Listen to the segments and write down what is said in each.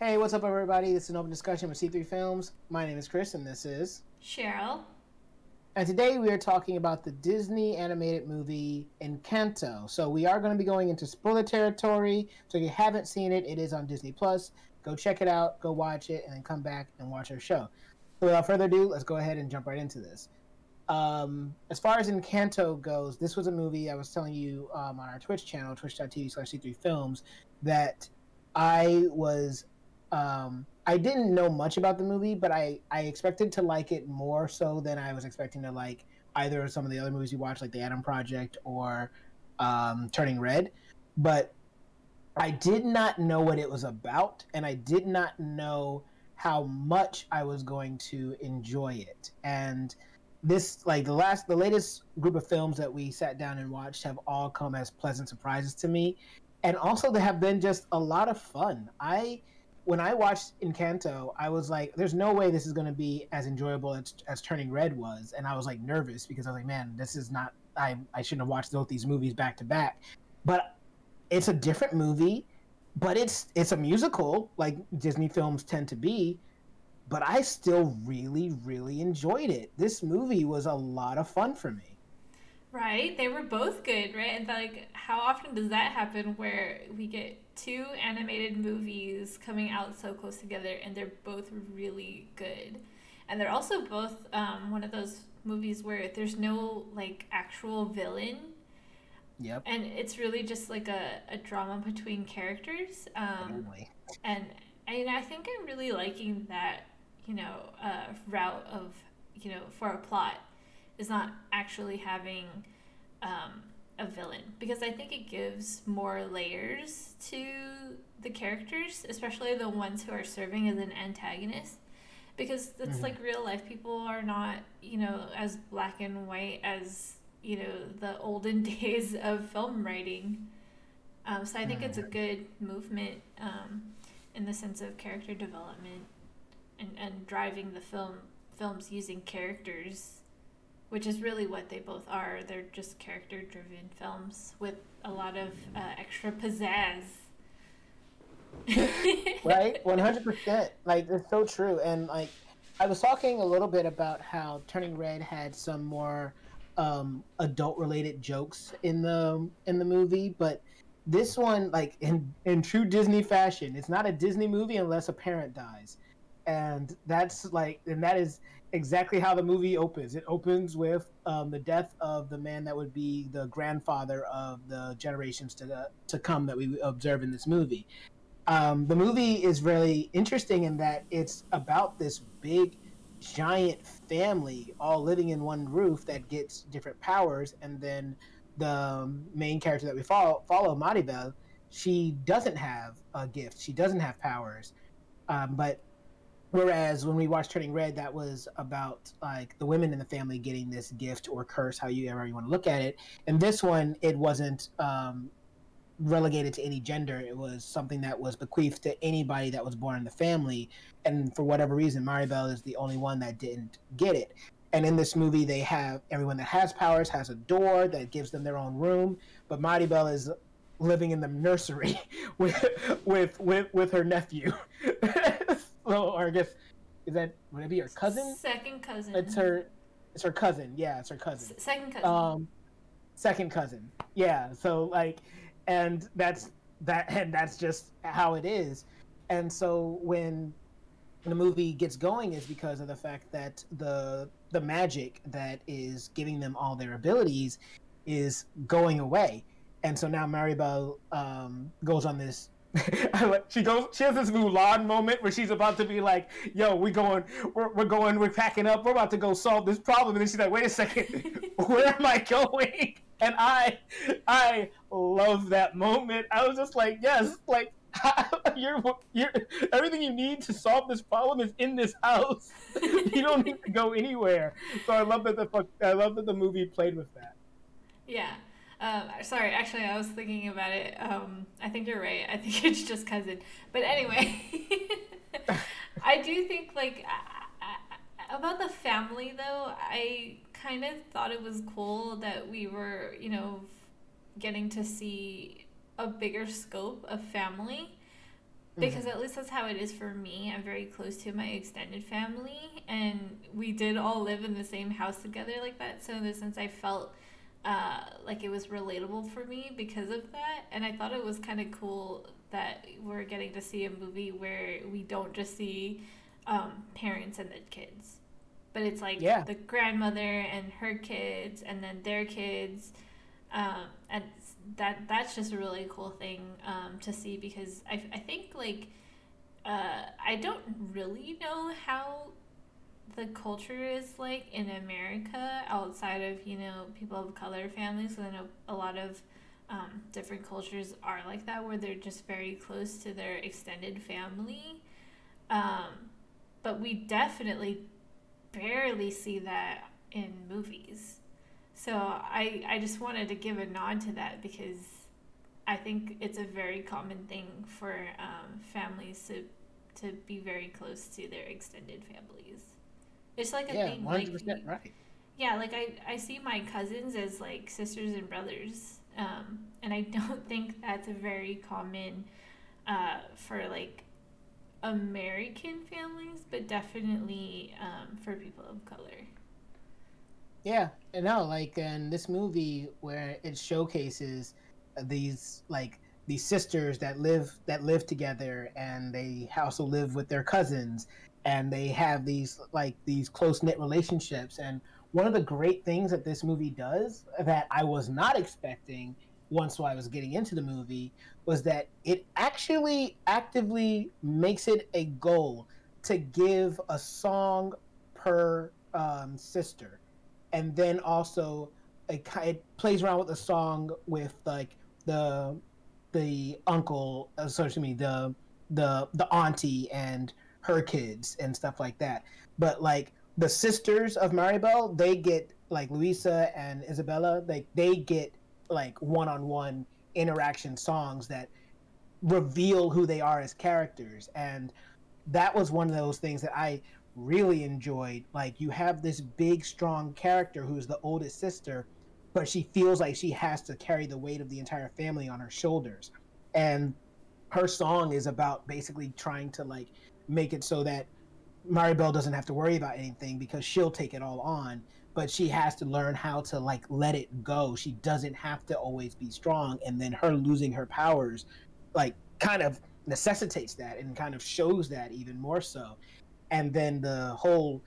Hey, what's up, everybody? This is an open discussion with C3 Films. My name is Chris, and this is Cheryl. And today we are talking about the Disney animated movie Encanto. So we are going to be going into spoiler territory. So if you haven't seen it, it is on Disney Plus. Go check it out, go watch it, and then come back and watch our show. So without further ado, let's go ahead and jump right into this. Um, as far as Encanto goes, this was a movie I was telling you um, on our Twitch channel, twitch.tv slash C3 Films, that I was um, I didn't know much about the movie, but I I expected to like it more so than I was expecting to like either some of the other movies you watched, like The Adam Project or um, Turning Red. But I did not know what it was about, and I did not know how much I was going to enjoy it. And this, like the last, the latest group of films that we sat down and watched, have all come as pleasant surprises to me, and also they have been just a lot of fun. I when I watched Encanto, I was like, "There's no way this is going to be as enjoyable as, as Turning Red was," and I was like nervous because I was like, "Man, this is not. I I shouldn't have watched both these movies back to back." But it's a different movie, but it's it's a musical like Disney films tend to be. But I still really really enjoyed it. This movie was a lot of fun for me. Right? They were both good, right? And like, how often does that happen where we get two animated movies coming out so close together and they're both really good? And they're also both um, one of those movies where there's no like actual villain. Yep. And it's really just like a, a drama between characters. Um, and and I think I'm really liking that, you know, uh, route of, you know, for a plot is not actually having um, a villain because I think it gives more layers to the characters, especially the ones who are serving as an antagonist. Because it's mm-hmm. like real life. People are not, you know, as black and white as, you know, the olden days of film writing. Um, so I think mm-hmm. it's a mm-hmm. good movement um, in the sense of character development and, and driving the film films using characters which is really what they both are. They're just character driven films with a lot of uh, extra pizzazz. right? 100%. Like, it's so true. And, like, I was talking a little bit about how Turning Red had some more um, adult related jokes in the in the movie, but this one, like in in true Disney fashion, it's not a Disney movie unless a parent dies, and that's like, and that is exactly how the movie opens. It opens with um, the death of the man that would be the grandfather of the generations to to come that we observe in this movie. Um, the movie is really interesting in that it's about this big, giant family all living in one roof that gets different powers, and then the main character that we follow, follow Maribel, she doesn't have a gift. She doesn't have powers, um, but Whereas when we watched Turning Red, that was about like the women in the family getting this gift or curse, how you ever you want to look at it. And this one, it wasn't um, relegated to any gender. It was something that was bequeathed to anybody that was born in the family. And for whatever reason, Maribel is the only one that didn't get it. And in this movie, they have everyone that has powers has a door that gives them their own room. But Maribel is living in the nursery with with with, with her nephew. well, or I guess is that would it be her cousin? Second cousin. It's her. It's her cousin. Yeah, it's her cousin. S- second cousin. Um, second cousin. Yeah. So like, and that's that, and that's just how it is. And so when the movie gets going is because of the fact that the the magic that is giving them all their abilities is going away and so now Maribel um, goes on this. she goes. She has this Mulan moment where she's about to be like, "Yo, we going, we're, we're going, we're packing up, we're about to go solve this problem." And then she's like, "Wait a second, where am I going?" And I, I love that moment. I was just like, "Yes, like you're, you're everything you need to solve this problem is in this house. you don't need to go anywhere." So I love that the I love that the movie played with that. Yeah, um, sorry, actually, I was thinking about it. Um, I think you're right. I think it's just cousin. But anyway, I do think like about the family though. I kind of thought it was cool that we were, you know, getting to see a bigger scope of family. because mm-hmm. at least that's how it is for me. I'm very close to my extended family, and we did all live in the same house together like that. So in the sense, I felt uh, like it was relatable for me because of that, and I thought it was kind of cool that we're getting to see a movie where we don't just see um, parents and the kids, but it's like yeah. the grandmother and her kids, and then their kids, um, and that that's just a really cool thing um, to see because I, I think like uh, I don't really know how the culture is like in America outside of you know people of color families. So I know a lot of um, different cultures are like that where they're just very close to their extended family. Um, but we definitely barely see that in movies. So I, I just wanted to give a nod to that because I think it's a very common thing for um, families to to be very close to their extended families. It's like a yeah, thing. 100% like, right. Yeah, like I, I see my cousins as like sisters and brothers. Um, and I don't think that's a very common uh, for like American families, but definitely um, for people of color. Yeah, and no, like in this movie where it showcases these like these sisters that live that live together and they also live with their cousins and they have these like these close knit relationships. And one of the great things that this movie does that I was not expecting once I was getting into the movie was that it actually actively makes it a goal to give a song per um, sister. And then also it, it plays around with the song with like the the uncle, uh, to me the the the auntie and her kids and stuff like that. But like the sisters of Maribel, they get like Luisa and Isabela, like they get like one on one interaction songs that reveal who they are as characters and that was one of those things that I really enjoyed. Like you have this big, strong character who's the oldest sister, but she feels like she has to carry the weight of the entire family on her shoulders. And her song is about basically trying to like make it so that Maribel doesn't have to worry about anything because she'll take it all on. But she has to learn how to like let it go. She doesn't have to always be strong. And then her losing her powers, like kind of necessitates that and kind of shows that even more so and then the whole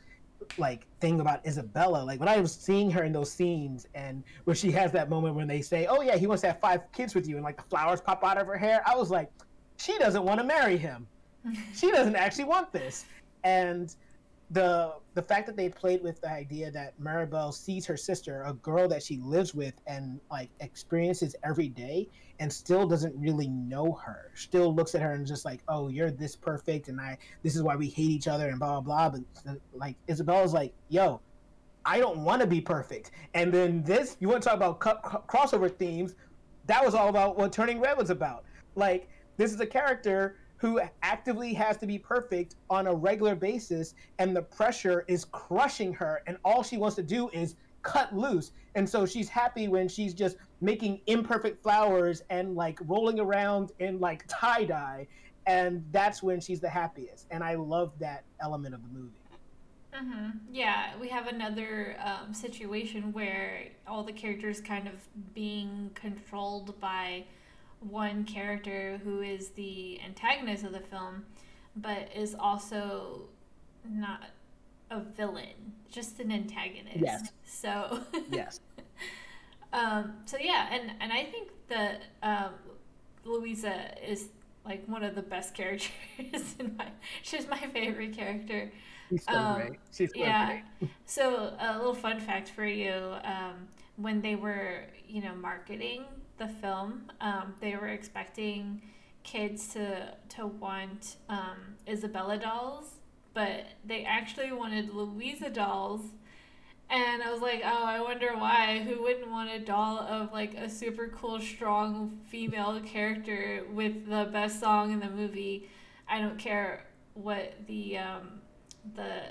like thing about Isabela. Like when I was seeing her in those scenes, and where she has that moment when they say, "Oh yeah, he wants to have five kids with you," and like the flowers pop out of her hair. I was like, she doesn't want to marry him. She doesn't actually want this. And the the fact that they played with the idea that Maribel sees her sister, a girl that she lives with and like experiences every day, and still doesn't really know her. Still looks at her and just like, "Oh, you're this perfect, and I this is why we hate each other," and blah blah blah. But uh, like Isabela's like, "Yo, I don't want to be perfect." And then this, you want to talk about cu- crossover themes? That was all about what Turning Red was about. Like this is a character who actively has to be perfect on a regular basis and the pressure is crushing her and all she wants to do is cut loose. And so she's happy when she's just making imperfect flowers and like rolling around in like tie dye and that's when she's the happiest. And i love that element of the movie. Mm-hmm. Yeah, we have another um, situation where all the characters kind of being controlled by one character who is the antagonist of the film, but is also not a villain, just an antagonist. Yes. So yes. um, so yeah, and and I think that um, Luisa is like one of the best characters in my. She's my favorite character. She's so um, great. She's so yeah. Great. so a little fun fact for you: um, when they were, you know, marketing the film. Um, they were expecting kids to to want um, Isabela dolls, but they actually wanted Luisa dolls. And I was like, oh, I wonder why. Who wouldn't want a doll of like a super cool, strong female character with the best song in the movie? I don't care what the um, the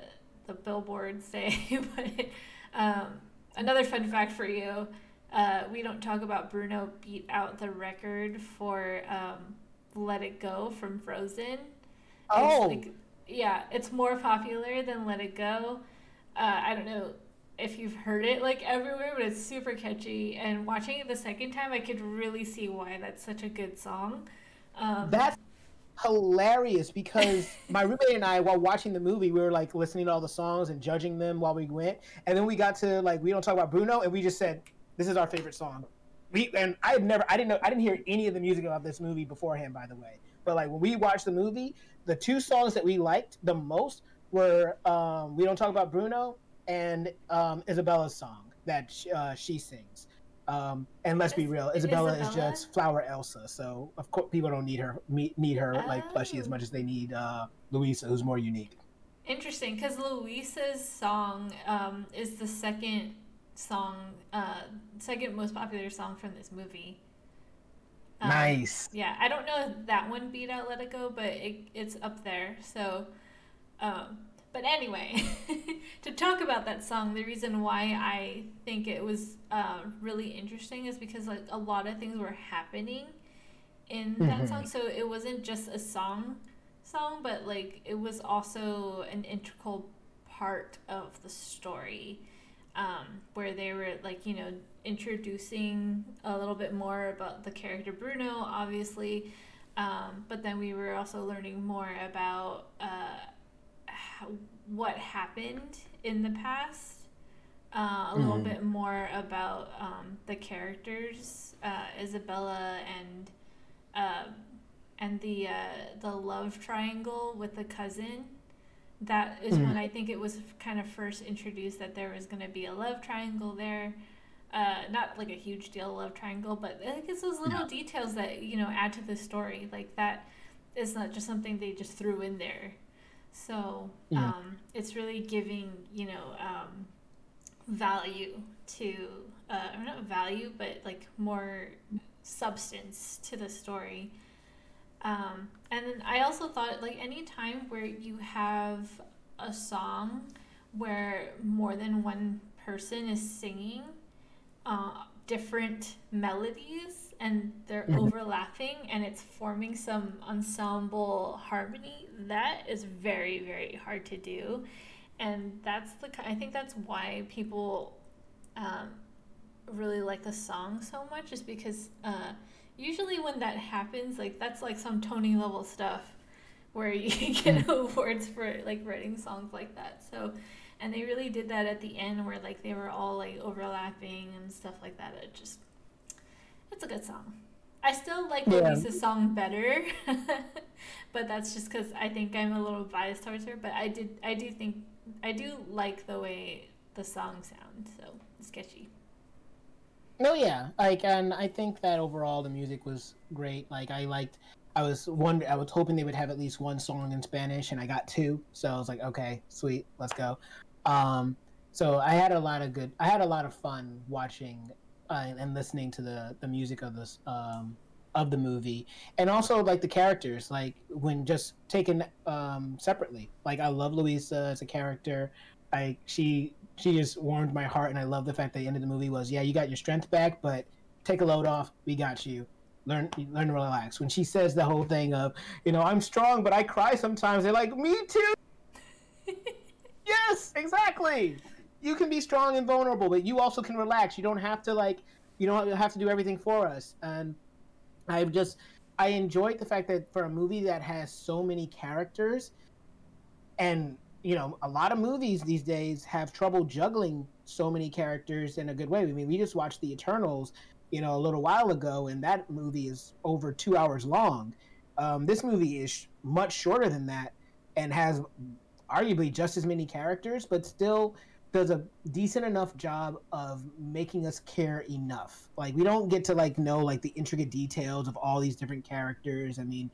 the billboards say, but um, another fun fact for you uh, we don't talk about Bruno beat out the record for um, Let It Go from Frozen. Oh. It's like, yeah, it's more popular than Let It Go. Uh, I don't know if you've heard it like everywhere, but it's super catchy. And watching it the second time, I could really see why that's such a good song. Um, that's hilarious because my roommate and I, while watching the movie, we were like listening to all the songs and judging them while we went. And then we got to like, we don't talk about Bruno, and we just said, this is our favorite song. We and I had never, I didn't know, I didn't hear any of the music about this movie beforehand, by the way. But like when we watched the movie, the two songs that we liked the most were um, "We Don't Talk About Bruno" and um, Isabela's song that uh, she sings. Um, and let's be real, Isabela, Isabela, is just flower Elsa, so of course people don't need her need her oh. like plushie as much as they need uh, Luisa, who's more unique. Interesting, because Luisa's song um, is the second song, uh, second most popular song from this movie. Um, nice. Yeah, I don't know if that one beat out "Let It Go," but it, it's up there. So, um, but anyway, to talk about that song, the reason why I think it was uh, really interesting is because like a lot of things were happening in that mm-hmm. song. So it wasn't just a song song, but like it was also an integral part of the story. Um, where they were like, you know, introducing a little bit more about the character Bruno, obviously, um, but then we were also learning more about uh, what happened in the past. Uh, a mm-hmm. little bit more about um, the characters, uh, Isabela and uh, and the uh, the love triangle with the cousin. That is mm-hmm. when I think it was kind of first introduced that there was going to be a love triangle there. Uh, not like a huge deal love triangle, but I think it's those little details that you know add to the story. Like that is not just something they just threw in there. So yeah. um, it's really giving, you know, um, value to, uh, or not value, but like more substance to the story. Um, and then I also thought, like, any time where you have a song where more than one person is singing uh, different melodies and they're mm-hmm. overlapping and it's forming some ensemble harmony that is very very hard to do and that's the i think that's why people um, really like the song so much is because uh, usually when that happens like that's like some tony level stuff where you get mm-hmm. awards for like writing songs like that so and they really did that at the end where like they were all like overlapping and stuff like that it just it's a good song. I still like yeah. Luisa's song better, but that's just because I think I'm a little biased towards her. But I did, I do think, I do like the way the song sounds. So sketchy. No, yeah, like, and I think that overall the music was great. Like, I liked. I was one. I was hoping they would have at least one song in Spanish, and I got two. So I was like, okay, sweet, let's go. Um, so I had a lot of good. I had a lot of fun watching uh, and listening to the the music of this um, of the movie, and also like the characters, like when just taken um, separately. Like I love Luisa as a character. Like she she just warmed my heart, and I love the fact that the end of the movie was yeah, you got your strength back, but take a load off. We got you. Learn learn to relax. When she says the whole thing of you know I'm strong, but I cry sometimes. They're like me too. yes, exactly you can be strong and vulnerable, but you also can relax. You don't have to like you don't have to do everything for us. And I just I enjoyed the fact that for a movie that has so many characters and you know, a lot of movies these days have trouble juggling so many characters in a good way. I mean, we just watched The Eternals, you know, a little while ago, and that movie is over two hours long. Um, this movie is much shorter than that and has arguably just as many characters, but still does a decent enough job of making us care enough. Like we don't get to like know like the intricate details of all these different characters. I mean,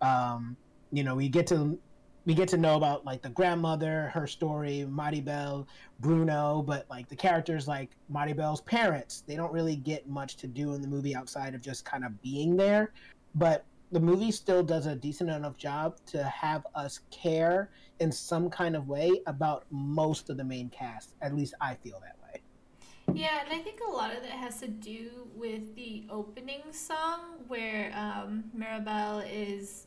um, you know, we get to we get to know about like the grandmother, her story, Maribel, Bruno, but like the characters like Maribel's parents, they don't really get much to do in the movie outside of just kind of being there. But the movie still does a decent enough job to have us care in some kind of way about most of the main cast. At least I feel that way. Yeah, and I think a lot of that has to do with the opening song where um, Mirabel is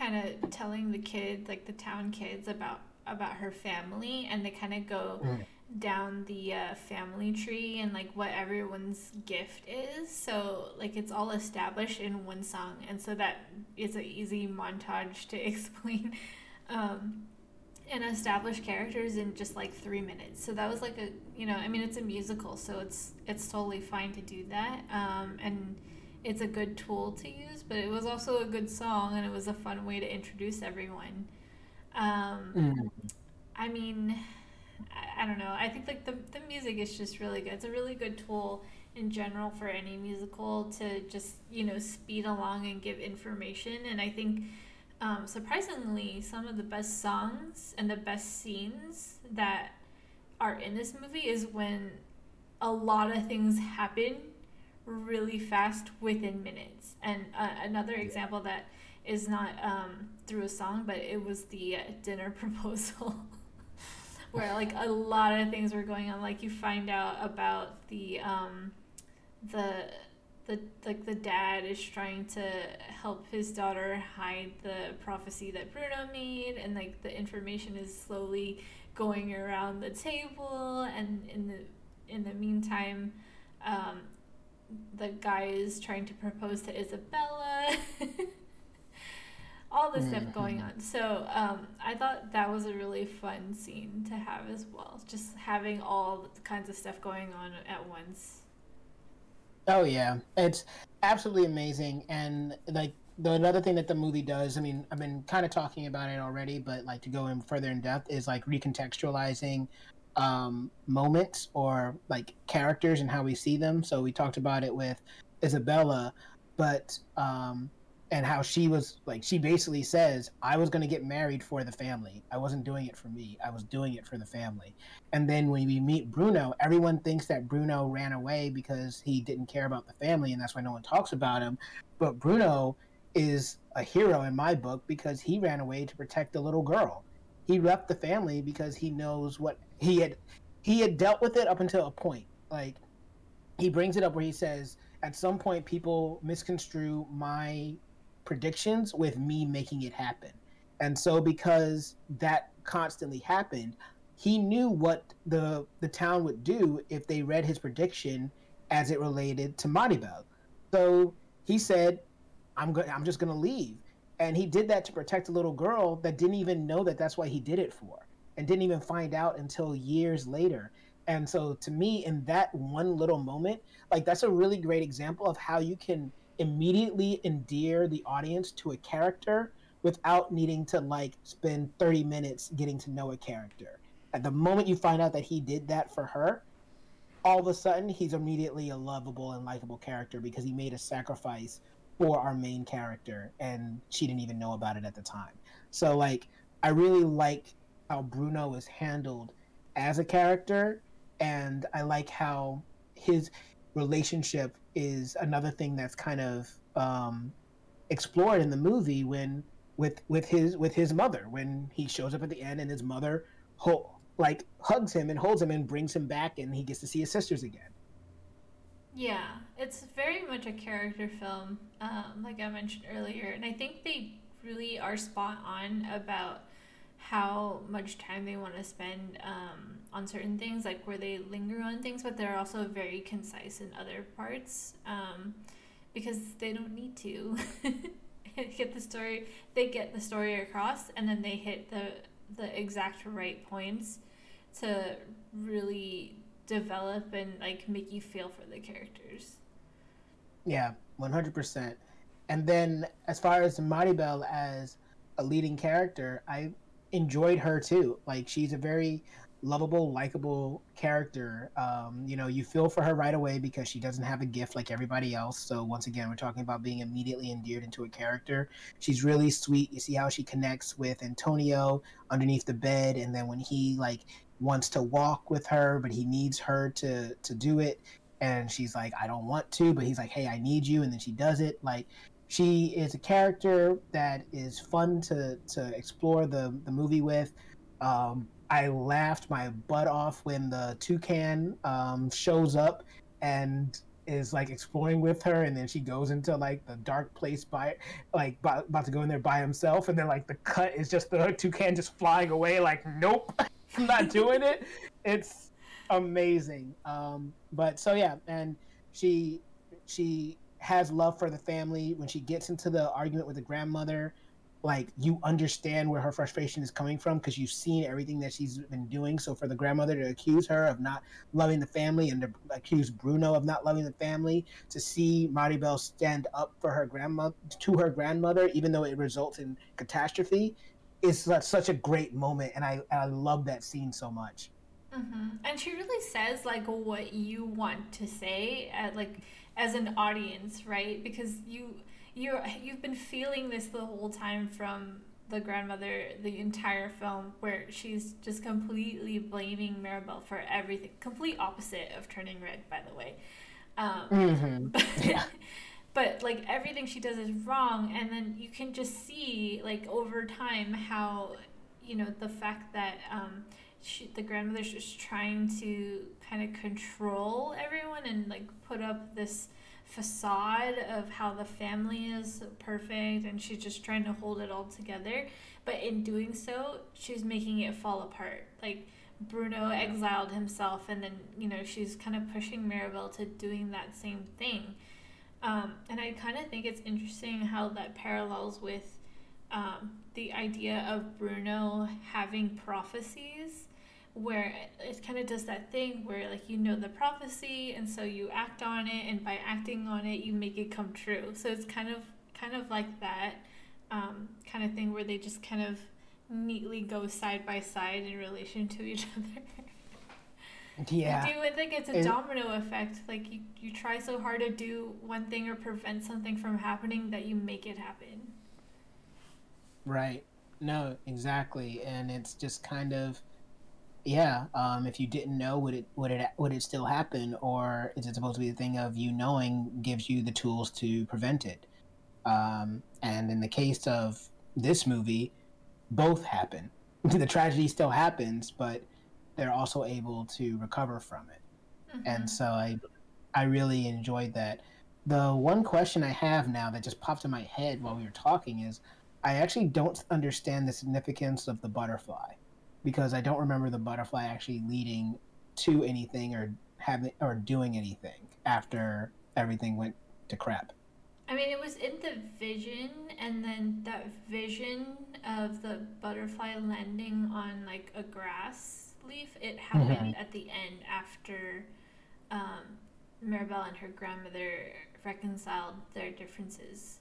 kind of telling the kids, like the town kids, about about her family, and they kind of go mm. down the uh, family tree and like what everyone's gift is. So like it's all established in one song, and so that is an easy montage to explain. Um, and establish characters in just like three minutes. So that was like a you know I mean it's a musical, so it's it's totally fine to do that. Um, and it's a good tool to use, but it was also a good song and it was a fun way to introduce everyone. Um, mm. I mean, I, I, don't know. I think like the the music is just really good. It's a really good tool in general for any musical to just you know speed along and give information. And I think um, surprisingly, some of the best songs and the best scenes that are in this movie is when a lot of things happen really fast within minutes. And uh, another example that is not um, through a song, but it was the uh, dinner proposal. where like a lot of things were going on like you find out about the um the the like the dad is trying to help his daughter hide the prophecy that Bruno made and like the information is slowly going around the table and in the in the meantime um, the guy is trying to propose to Isabela. All this mm-hmm. stuff going on. So um, I thought that was a really fun scene to have as well. Just having all kinds of stuff going on at once. Oh yeah, it's absolutely amazing, and like the another thing that the movie does. I mean, I've been kind of talking about it already, but like to go in further in depth is like recontextualizing um, moments or like characters and how we see them. So we talked about it with Isabela, but um, and how she was like she basically says i was going to get married for the family. I wasn't doing it for me. I was doing it for the family. And then when we meet bruno everyone thinks that bruno ran away because he didn't care about the family and that's why no one talks about him. But bruno is a hero in my book because he ran away to protect the little girl. He left the family because he knows what he had he had dealt with it up until a point like he brings it up where he says at some point people misconstrue my predictions with me making it happen. And so because that constantly happened, he knew what the the town would do if they read his prediction as it related to Maribel. So he said, "I'm going. I'm just going to leave." And he did that to protect a little girl that didn't even know that that's what he did it for, and didn't even find out until years later. And so, to me, in that one little moment, like that's a really great example of how you can immediately endear the audience to a character without needing to like spend 30 minutes getting to know a character. At the moment you find out that he did that for her, all of a sudden he's immediately a lovable and likable character because he made a sacrifice for our main character and she didn't even know about it at the time. So like I really like how Bruno is handled as a character and I like how his relationship is another thing that's kind of um, explored in the movie when with with his with his mother when he shows up at the end and his mother ho- like hugs him and holds him and brings him back and he gets to see his sisters again. Yeah, it's very much a character film, um, like I mentioned earlier, and I think they really are spot on about how much time they want to spend um, on certain things, like where they linger on things, but they're also very concise in other parts um, because they don't need to get the story. They get the story across, and then they hit the the exact right points to really develop and like make you feel for the characters. Yeah, one hundred percent. And then as far as Maribel as a leading character, I enjoyed her too. Like she's a very lovable, likable character. Um, you know, you feel for her right away because she doesn't have a gift like everybody else. So once again, we're talking about being immediately endeared into a character. She's really sweet. You see how she connects with Antonio underneath the bed, and then when he like wants to walk with her, but he needs her to to do it, and she's like, I don't want to, but he's like, Hey, I need you, and then she does it. Like she is a character that is fun to to explore the the movie with. Um, I laughed my butt off when the toucan um, shows up and is like exploring with her, and then she goes into like the dark place by like by, about to go in there by himself, and then like the cut is just the toucan just flying away. Like, nope, I'm not doing it. It's amazing. Um, but so yeah, and she she has love for the family when she gets into the argument with the grandmother like you understand where her frustration is coming from because you've seen everything that she's been doing. So for the grandmother to accuse her of not loving the family and to accuse Bruno of not loving the family, to see Maribel stand up for her grandmother to her grandmother, even though it results in catastrophe, is such a great moment, and I I love that scene so much. Mm-hmm. And she really says like what you want to say, at, like as an audience, right? Because you you're you've been feeling this the whole time from the grandmother the entire film where she's just completely blaming Mirabel for everything complete opposite of turning red by the way um, mm-hmm. but, yeah. but like everything she does is wrong and then you can just see like over time how you know the fact that um, she, the grandmother's just trying to kind of control everyone and like put up this facade of how the family is perfect and she's just trying to hold it all together. But in doing so, she's making it fall apart. Like Bruno exiled himself, and then, you know, she's kind of pushing Mirabel to doing that same thing. Um, and I kind of think it's interesting how that parallels with um, the idea of Bruno having prophecies where it kind of does that thing where like you know the prophecy and so you act on it and by acting on it you make it come true. So it's kind of kind of like that um, kind of thing where they just kind of neatly go side by side in relation to each other. Yeah. I do i think it's a domino effect. Like you, you try so hard to do one thing or prevent something from happening that you make it happen. Right. No exactly. And it's just kind of yeah, um, if you didn't know, would it would it would it still happen, or is it supposed to be the thing of you knowing gives you the tools to prevent it? Um, and in the case of this movie, both happen. the tragedy still happens, but they're also able to recover from it. Mm-hmm. And so I, I really enjoyed that. The one question I have now that just popped in my head while we were talking is, I actually don't understand the significance of the butterfly because I don't remember the butterfly actually leading to anything or having or doing anything after everything went to crap. I mean, it was in the vision, and then that vision of the butterfly landing on like a grass leaf. It happened mm-hmm. at the end after um, Mirabel and her grandmother reconciled their differences.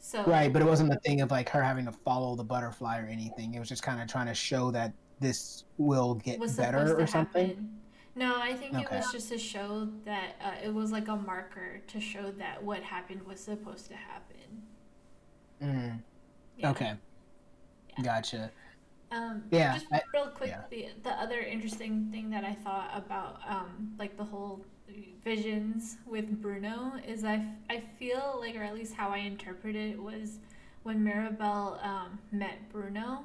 So right, but it wasn't the thing of like her having to follow the butterfly or anything. It was just kind of trying to show that this will get better or something. Happen. No, I think okay. it was just to show that uh, it was like a marker to show that what happened was supposed to happen. Mm. Yeah. Okay. Yeah. Gotcha. Um, yeah. Just real quick, yeah. the the other interesting thing that I thought about, um, like the whole visions with Bruno is I, I feel like, or at least how I interpret it was when Mirabel um, met Bruno,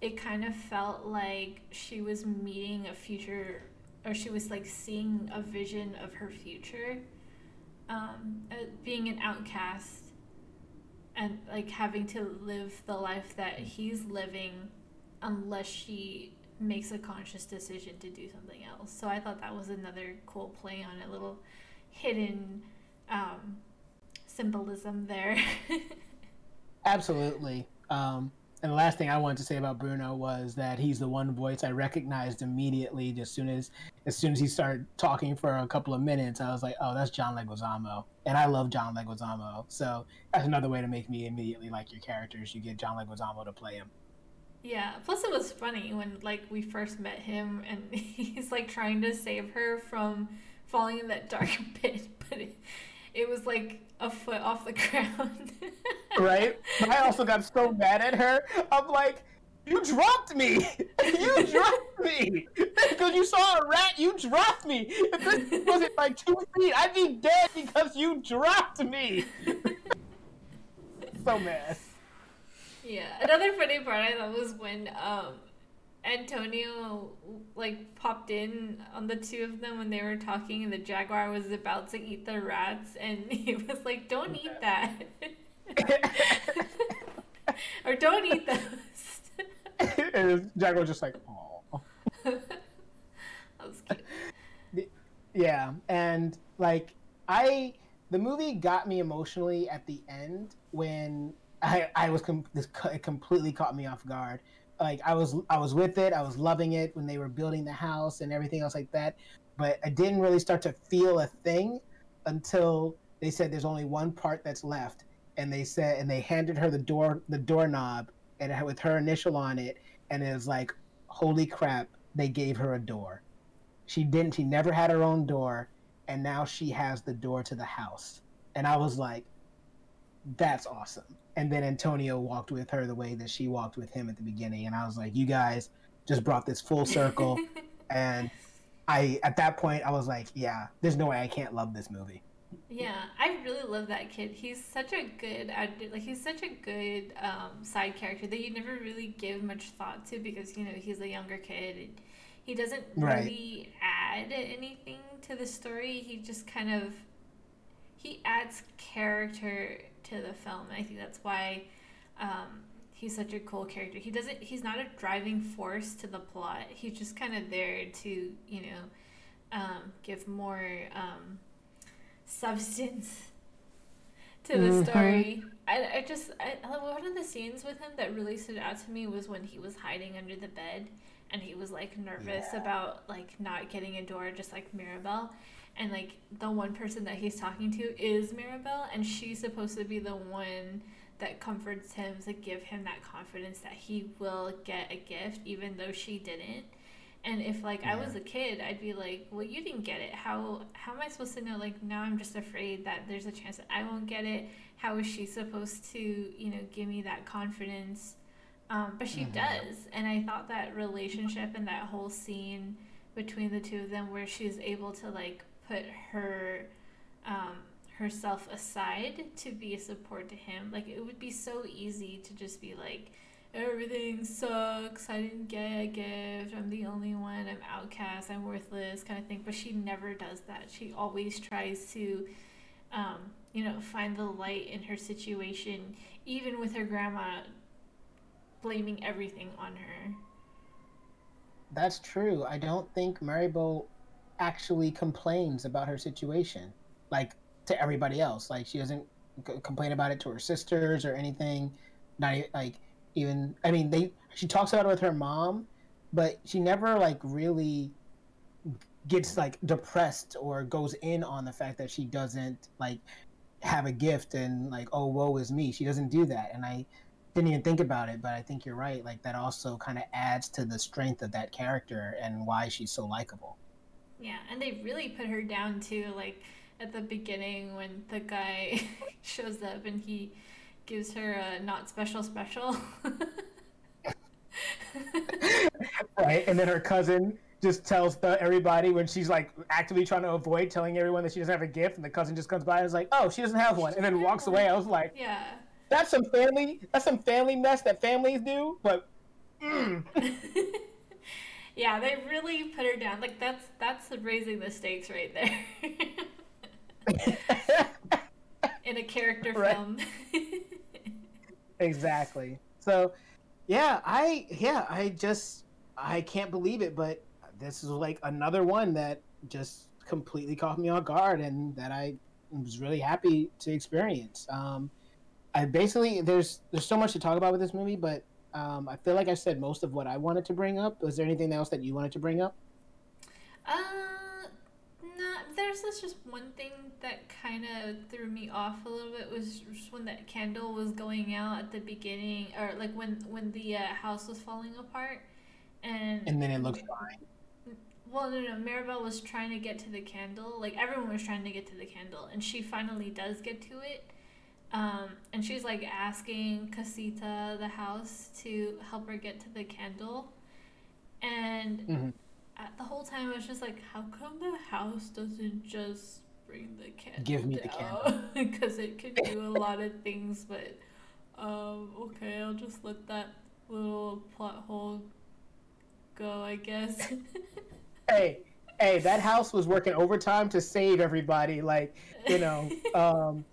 it kind of felt like she was meeting a future, or she was like seeing a vision of her future, um, uh, being an outcast and like having to live the life that he's living unless she makes a conscious decision to do something else. So I thought that was another cool play on a little hidden um, symbolism there. Absolutely. Um, and the last thing I wanted to say about Bruno was that he's the one voice I recognized immediately as soon as as soon as he started talking for a couple of minutes. I was like, oh, that's John Leguizamo, and I love John Leguizamo. So that's another way to make me immediately like your characters. You get John Leguizamo to play him. Yeah. Plus, it was funny when like we first met him, and he's like trying to save her from falling in that dark pit, but it, it was like a foot off the ground. right. I also got so mad at her. I'm like. You dropped me! You dropped me! Because you saw a rat, you dropped me! If this wasn't like two feet, I'd be dead because you dropped me! so mad. Yeah. Another funny part I thought was when um, Antonio like popped in on the two of them when they were talking, and the jaguar was about to eat the rats, and he was like, "Don't eat that," or "Don't eat those." and the jaguar was just like, "Oh." that was cute. Yeah, and like I, the movie got me emotionally at the end when I I was com- this it completely caught me off guard like I was I was with it. I was loving it when they were building the house and everything else like that. But I didn't really start to feel a thing until they said there's only one part that's left, and they said and they handed her the door the doorknob and with her initial on it, and it was like, holy crap, they gave her a door. She didn't. She never had her own door, and now she has the door to the house. And I was like, that's awesome and then Antonio walked with her the way that she walked with him at the beginning, and I was like, you guys just brought this full circle, and I at that point I was like, yeah, there's no way I can't love this movie. Yeah, I really love that kid. He's such a good like he's such a good um, side character that you never really give much thought to because you know he's a younger kid. And he doesn't really add anything to the story. He just kind of he adds character to the film. And I think that's why um, he's such a cool character. He doesn't. He's not a driving force to the plot. He's just kind of there to you know um, give more um, substance to the mm-hmm. story. I, I just I, one of the scenes with him that really stood out to me was when he was hiding under the bed and he was like nervous yeah. about like not getting a door just like Mirabel and like the one person that he's talking to is Mirabel, and she's supposed to be the one that comforts him to give him that confidence that he will get a gift, even though she didn't. And if like yeah. I was a kid, I'd be like, "Well, you didn't get it. How how am I supposed to know? Like now, I'm just afraid that there's a chance that I won't get it. How is she supposed to, you know, give me that confidence?" Um, but she mm-hmm. does, and I thought that relationship and that whole scene between the two of them, where she's able to like put her um, herself aside to be a support to him. Like it would be so easy to just be like, everything sucks. I didn't get a gift. I'm the only one. I'm outcast. I'm worthless, kind of thing. But she never does that. She always tries to, um, you know, find the light in her situation, even with her grandma blaming everything on her. That's true. I don't think Maribel actually complains about her situation, like to everybody else. Like she doesn't c- complain about it to her sisters or anything. Not like even. I mean, they. She talks about it with her mom, but she never like really gets like depressed or goes in on the fact that she doesn't like have a gift and like oh woe is me she doesn't do that and i didn't even think about it but i think you're right like that also kind of adds to the strength of that character and why she's so likable yeah, and they really put her down too. Like at the beginning when the guy shows up and he gives her a not special special. right, and then her cousin just tells the, everybody when she's like actively trying to avoid telling everyone that she doesn't have a gift, and the cousin just comes by and is like, "Oh, she doesn't have one," and then walks away. I was like, "Yeah, that's some family. That's some family mess that families do." But mm. yeah, they really put her down. Like that's that's raising the stakes right there. In a character right. film. exactly. So, yeah, I yeah, I just I can't believe it, but this is like another one that just completely caught me off guard and that I was really happy to experience. Um, I basically there's there's so much to talk about with this movie, but um, I feel like I said most of what I wanted to bring up. Was there anything else that you wanted to bring up? Uh, no. There's just one thing that kind of threw me off a little bit was just when that candle was going out at the beginning, or like when when the uh, house was falling apart, and and then it looked fine. Well, no, no. Mirabel was trying to get to the candle. Like everyone was trying to get to the candle, and she finally does get to it um, and she's like asking Casita, the house, to help her get to the candle. And mm-hmm. the whole time I was just like, how come the house doesn't just bring the candle? Give me down? the candle. Because it could do a lot of things, but um, okay, I'll just let that little plot hole go, I guess. hey, hey, that house was working overtime to save everybody. Like, you know, um,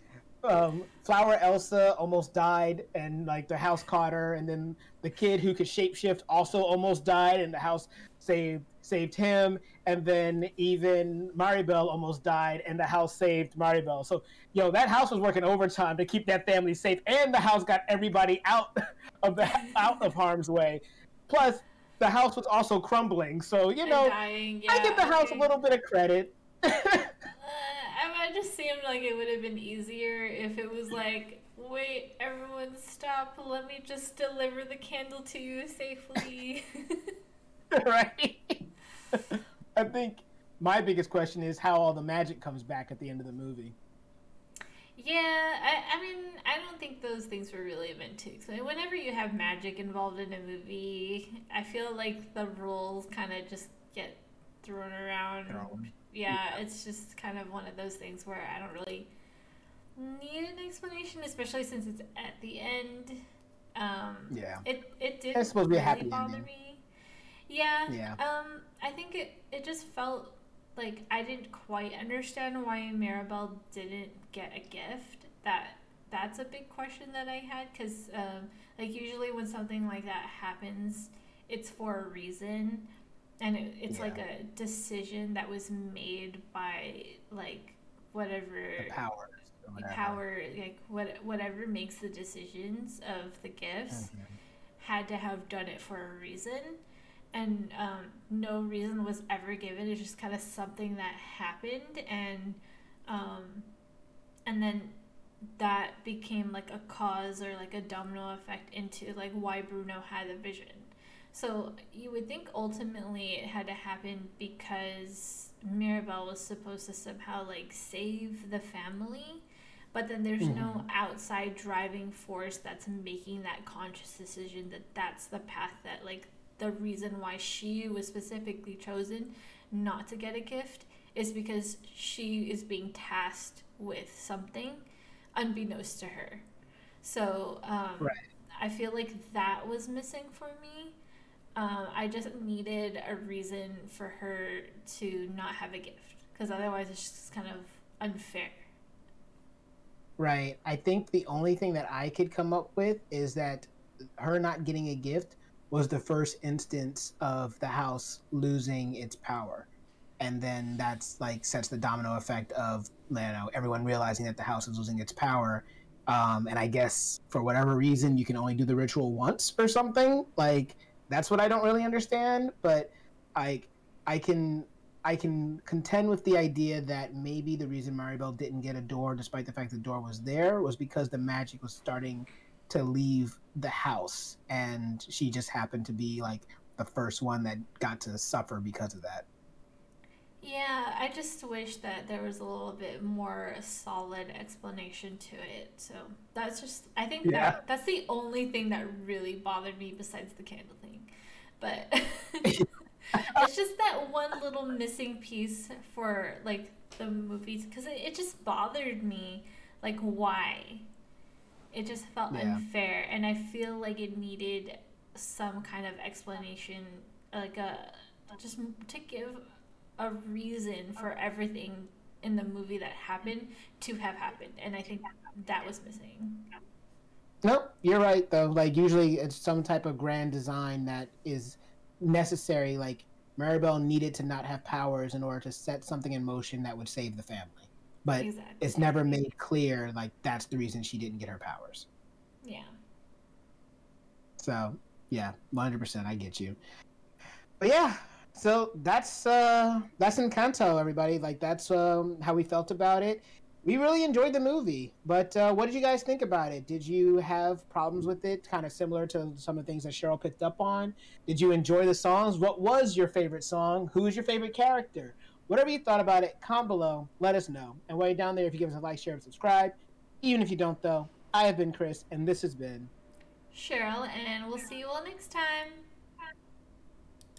um, Flower Elsa almost died, and like the house caught her, and then the kid who could shapeshift also almost died, and the house saved saved him, and then even Mirabel almost died, and the house saved Mirabel. So, yo, that house was working overtime to keep that family safe, and the house got everybody out of the out of harm's way. Plus, the house was also crumbling. So, you know, dying, yeah, I give the okay. house a little bit of credit. It just seemed like it would have been easier if it was like, wait, everyone stop, let me just deliver the candle to you safely. right? I think my biggest question is how all the magic comes back at the end of the movie. Yeah, I, I mean, I don't think those things were really meant to. So whenever you have magic involved in a movie, I feel like the rules kind of just get thrown around. Thrown. Yeah, it's just kind of one of those things where I don't really need an explanation, especially since it's at the end. Um, Yeah. It it did It's supposed to be a really happy bother ending. me. Yeah. Yeah. Um, I think it it just felt like I didn't quite understand why Mirabel didn't get a gift. That that's a big question that I had because um, like usually when something like that happens, it's for a reason, and it, it's like a decision that was made by like whatever The the whatever. power like what whatever makes the decisions of the gifts Mhm. had to have done it for a reason and um, no reason was ever given it's just kind of something that happened and um, and then that became like a cause or like a domino effect into like why bruno had a vision so you would think ultimately it had to happen because Mirabel was supposed to somehow like save the family but then there's no outside driving force that's making that conscious decision that that's the path that like the reason why she was specifically chosen not to get a gift is because she is being tasked with something unbeknownst to her so um, Right. i feel like that was missing for me um, i just needed a reason for her to not have a gift because otherwise it's just kind of unfair Right. I think the only thing that I could come up with is that her not getting a gift was the first instance of the house losing its power. And then that's like sets the domino effect of you know everyone realizing that the house is losing its power. Um, and I guess for whatever reason you can only do the ritual once or something. Like that's what I don't really understand. But I I can I can contend with the idea that maybe the reason Mirabel didn't get a door, despite the fact the door was there, was because the magic was starting to leave the house, and she just happened to be like the first one that got to suffer because of that. Yeah, I just wish that there was a little bit more solid explanation to it. So that's just I think Yeah. that that's the only thing that really bothered me besides the candle thing. But it's just that one little missing piece for like the movies because it, it just bothered me like why it just felt Yeah. unfair and i feel like it needed some kind of explanation like a just to give a reason for everything in the movie that happened to have happened and i think that was missing Nope, you're right though. Like usually it's some type of grand design that is necessary. Like Mirabel needed to not have powers in order to set something in motion that would save the family. But exactly it's never made clear like that's the reason she didn't get her powers. yeah So yeah, one hundred percent, I get you. But yeah, so that's uh that's Encanto, everybody. Like that's um how we felt about it. We really enjoyed the movie, but uh, what did you guys think about it? Did you have problems with it? Kind of similar to some of the things that Cheryl picked up on. Did you enjoy the songs? What was your favorite song? Who is your favorite character? Whatever you thought about it, comment below. Let us know. And while you're down there, if you give us a like, share, and subscribe. Even if you don't, though, I have been Chris, and this has been cheryl and we'll see you all next time